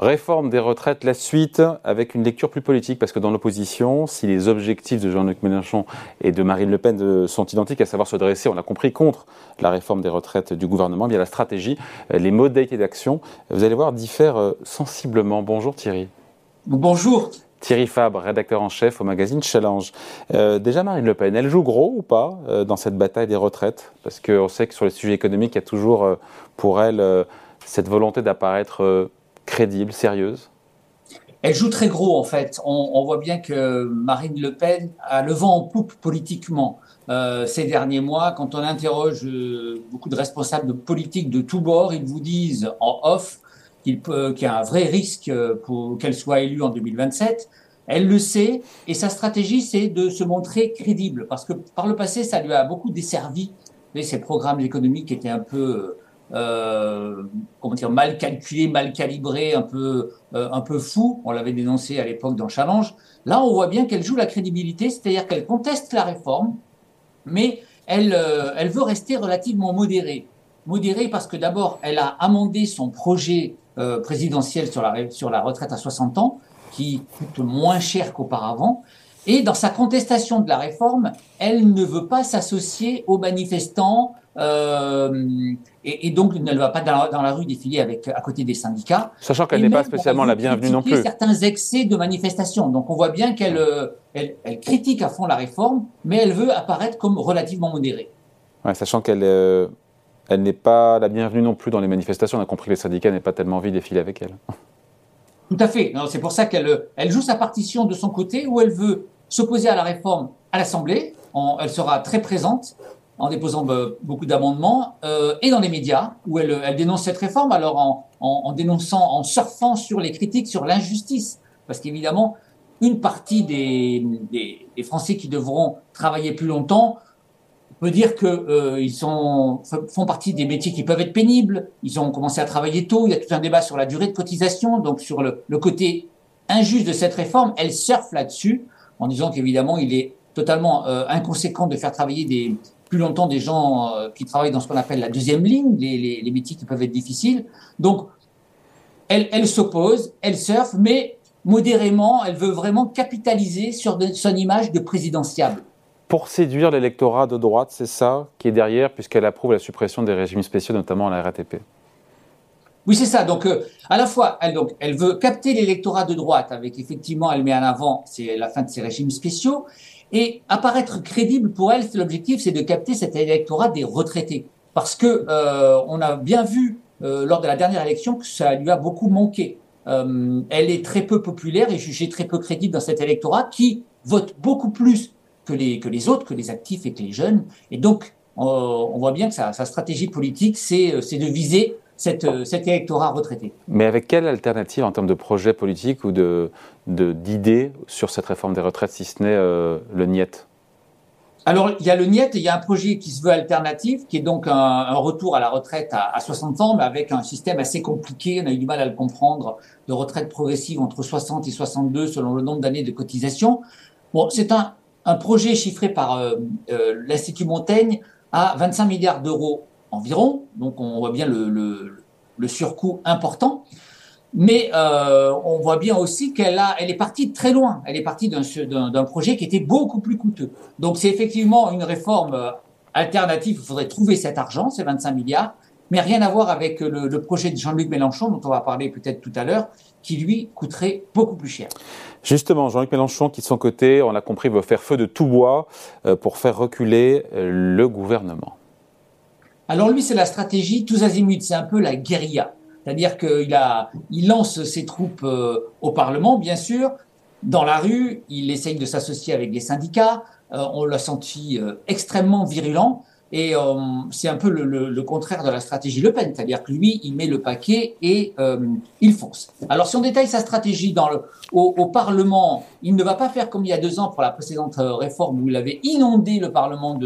Réforme des retraites, la suite avec une lecture plus politique, parce que dans l'opposition, si les objectifs de Jean-Luc Mélenchon et de Marine Le Pen euh, sont identiques, à savoir se dresser, on l'a compris, contre la réforme des retraites du gouvernement, eh bien la stratégie, euh, les modalités d'action, vous allez voir, diffèrent euh, sensiblement. Bonjour Thierry. Bonjour. Thierry Fabre, rédacteur en chef au magazine Challenge. déjà, Marine Le Pen, elle joue gros ou pas dans cette bataille des retraites? Parce qu'on sait que sur les sujets économiques, il y a toujours pour elle cette volonté d'apparaître crédible, sérieuse elle joue très gros en fait. On, voit bien que Marine Le Pen a le vent en poupe politiquement euh, ces derniers mois. Quand on interroge euh, beaucoup de responsables politiques de tous bords, ils vous disent en off qu'il y a un vrai risque pour qu'elle soit élue en 2027. Elle le sait et sa stratégie c'est de se montrer crédible parce que par le passé ça lui a beaucoup desservi. Vous ces programmes économiques étaient un peu euh, comment dire, mal calculé, mal calibré, un peu, euh, un peu fou. On l'avait dénoncé à l'époque dans Challenge. Là, on voit bien qu'elle joue la crédibilité, c'est-à-dire qu'elle conteste la réforme, mais elle, euh, elle veut rester relativement modérée. Modérée parce que d'abord, elle a amendé son projet présidentiel sur la, sur la retraite à 60 ans, qui coûte moins cher qu'auparavant. Et dans sa contestation de la réforme, elle ne veut pas s'associer aux manifestants, euh, et, et, donc, elle ne va pas dans la, rue défiler avec, à côté des syndicats. Sachant qu'elle n'est pas spécialement la bienvenue non plus. certains excès de manifestation. Donc, on voit bien qu'elle euh, elle, elle, critique à fond la réforme, mais elle veut apparaître comme relativement modérée. Ouais, sachant qu'elle euh, elle n'est pas la bienvenue non plus dans les manifestations. On a compris que les syndicats n'aient pas tellement envie de défiler avec elle. Tout à fait. C'est pour ça qu'elle elle joue sa partition de son côté, où elle veut s'opposer à la réforme à l'Assemblée. Elle sera très présente en déposant euh, beaucoup d'amendements, euh, et dans les médias, où elle, dénonce cette réforme, alors en, dénonçant, en surfant sur les critiques, sur l'injustice. Parce qu'évidemment, une partie des, Français qui devront travailler plus longtemps peut dire qu'ils euh, font partie des métiers qui peuvent être pénibles, ils ont commencé à travailler tôt, il y a tout un débat sur la durée de cotisation, donc sur le, le côté injuste de cette réforme, elle surfe là-dessus, en disant qu'évidemment, il est totalement euh, inconséquent de faire travailler des, plus longtemps des gens euh, qui travaillent dans ce qu'on appelle la deuxième ligne, les, les, métiers qui peuvent être difficiles. Donc, elle, elle s'oppose, elle surfe, mais modérément, elle veut vraiment capitaliser sur son image de présidentiable. Pour séduire l'électorat de droite, c'est ça qui est derrière, puisqu'elle approuve la suppression des régimes spéciaux, notamment à la RATP. Oui, c'est ça. Donc, euh, à la fois, elle, donc, elle veut capter l'électorat de droite avec, effectivement, elle met en avant la fin de ces régimes spéciaux. Et apparaître crédible pour elle, l'objectif, c'est de capter cet électorat des retraités. Parce que euh, on a bien vu euh, lors de la dernière élection que ça lui a beaucoup manqué. Elle est très peu populaire et jugée très peu crédible dans cet électorat qui vote beaucoup plus que les, que les autres, que les actifs et que les jeunes. Et donc, on voit bien que sa, sa stratégie politique, c'est de viser cette, cet électorat retraité. Mais avec quelle alternative en termes de projet politique ou d'idées de, d'idées sur cette réforme des retraites, si ce n'est euh, le NIET? Alors, il y a le NIET et il y a un projet qui se veut alternatif, qui est donc un, un retour à la retraite à, à, 60 ans, mais avec un système assez compliqué, on a eu du mal à le comprendre, de retraite progressive entre 60 et 62 selon le nombre d'années de cotisation. Bon, c'est un, un projet chiffré par euh, euh, l'Institut Montaigne à 25 milliards d'euros environ, donc on voit bien le, surcoût important. Mais euh, on voit bien aussi qu'elle est partie très loin. Elle est partie d'un projet qui était beaucoup plus coûteux. Donc c'est effectivement une réforme euh, alternative. Il faudrait trouver cet argent, ces 25 milliards, mais rien à voir avec le, le projet de Jean-Luc Mélenchon, dont on va parler peut-être tout à l'heure, qui lui coûterait beaucoup plus cher. Justement, Jean-Luc Mélenchon, qui de son côté, on l'a compris, veut faire feu de tout bois euh, pour faire reculer le gouvernement. Alors lui, c'est la stratégie tous azimuts, c'est un peu la guérilla. C'est-à-dire qu'il lance ses troupes euh, au Parlement, bien sûr, dans la rue, il essaye de s'associer avec les syndicats, euh, on l'a senti euh, extrêmement virulent, et c'est un peu le, contraire de la stratégie Le Pen, c'est-à-dire que lui, il met le paquet et il fonce. Alors si on détaille sa stratégie au, Parlement, il ne va pas faire comme il y a deux ans pour la précédente réforme où il avait inondé le Parlement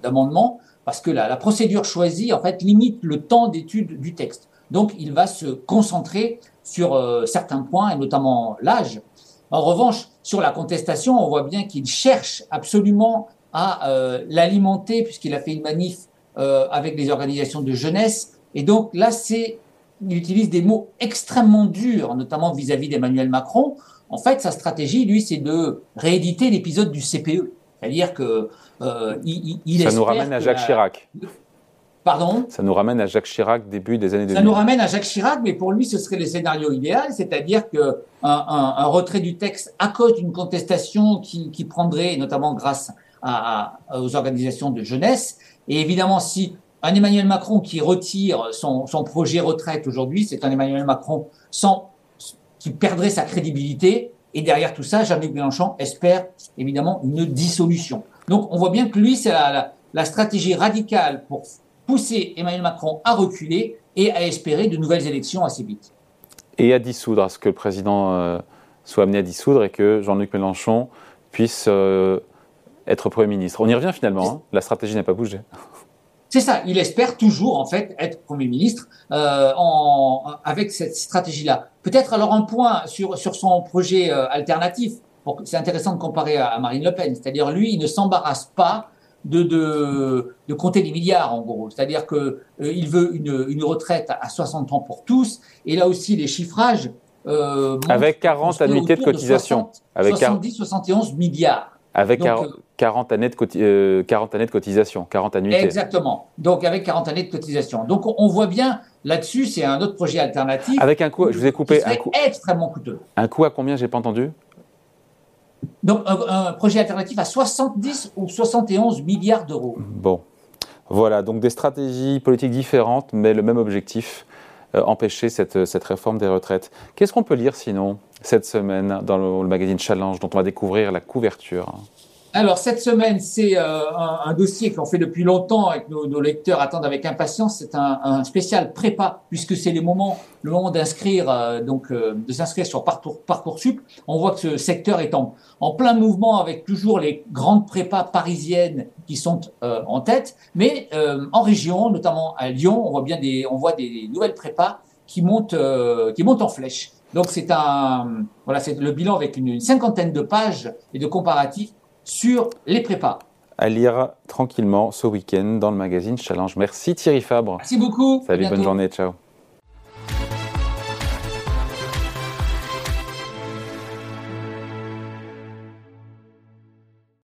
d'amendements, de, parce que la, la, procédure choisie, en fait, limite le temps d'étude du texte. Donc, il va se concentrer sur euh, certains points, et notamment l'âge. En revanche, sur la contestation, on voit bien qu'il cherche absolument à euh, l'alimenter, puisqu'il a fait une manif euh, avec des organisations de jeunesse. Et donc là, c'est il utilise des mots extrêmement durs, notamment vis-à-vis d'Emmanuel Macron. En fait, sa stratégie, lui, c'est de rééditer l'épisode du CPE. C'est-à-dire que euh, il, Ça nous ramène à Jacques Chirac. Pardon? Ça nous ramène à Jacques Chirac, début des années 2000. Ça nous ramène à Jacques Chirac, mais pour lui, ce serait le scénario idéal, c'est-à-dire qu'un un, retrait du texte à cause d'une contestation qui, qui, prendrait, notamment grâce à, aux organisations de jeunesse, et évidemment, si un Emmanuel Macron qui retire son, son projet retraite aujourd'hui, c'est un Emmanuel Macron sans, qui perdrait sa crédibilité, et derrière tout ça, Jean-Luc Mélenchon espère évidemment une dissolution. Donc on voit bien que lui, c'est la, la, la stratégie radicale pour pousser Emmanuel Macron à reculer et à espérer de nouvelles élections assez vite. Et à dissoudre, à ce que le président euh, soit amené à dissoudre et que Jean-Luc Mélenchon puisse euh, être Premier ministre. On y revient finalement, hein. la stratégie n'a pas bougé. C'est ça, il espère toujours en fait être Premier ministre euh, en, avec cette stratégie-là. Peut-être alors un point sur, sur son projet alternatif. C'est intéressant de comparer à, Marine Le Pen, c'est-à-dire lui, il ne s'embarrasse pas de, de, de, compter des milliards en gros. C'est-à-dire que euh, il veut une, une, retraite à 60 ans pour tous. Et là aussi, les chiffrages. Euh, avec 40 annuités de cotisation. avec 70, 71 milliards. Avec 40, années de 40 années de cotisation, 40 annuités. Exactement. Donc avec 40 années de cotisation. Donc on voit bien là-dessus, c'est un autre projet alternatif. Avec un coût, je vous ai coupé. un coût extrêmement coûteux. Un coût à combien J'ai pas entendu? Donc un, projet alternatif à 70 ou 71 milliards d'euros. Bon, voilà, donc des stratégies politiques différentes, mais le même objectif, euh, empêcher cette, cette réforme des retraites. Qu'est-ce qu'on peut lire sinon cette semaine dans le magazine Challenge, dont on va découvrir la couverture? Alors cette semaine, c'est euh, un, dossier qu'on fait depuis longtemps et que nos, lecteurs attendent avec impatience. C'est un, un, spécial prépa puisque c'est le moment, le moment d'inscrire euh, donc euh, de s'inscrire sur parcours, parcoursup. On voit que ce secteur est en, en plein mouvement avec toujours les grandes prépas parisiennes qui sont en tête, mais en région, notamment à Lyon, on voit bien des, on voit des nouvelles prépas qui montent, qui montent en flèche. Donc c'est un, voilà, c'est le bilan avec une cinquantaine de pages et de comparatifs sur les prépas. À lire tranquillement ce week-end dans le magazine Challenge. Merci Thierry Fabre. Merci beaucoup. Salut, bonne journée, ciao.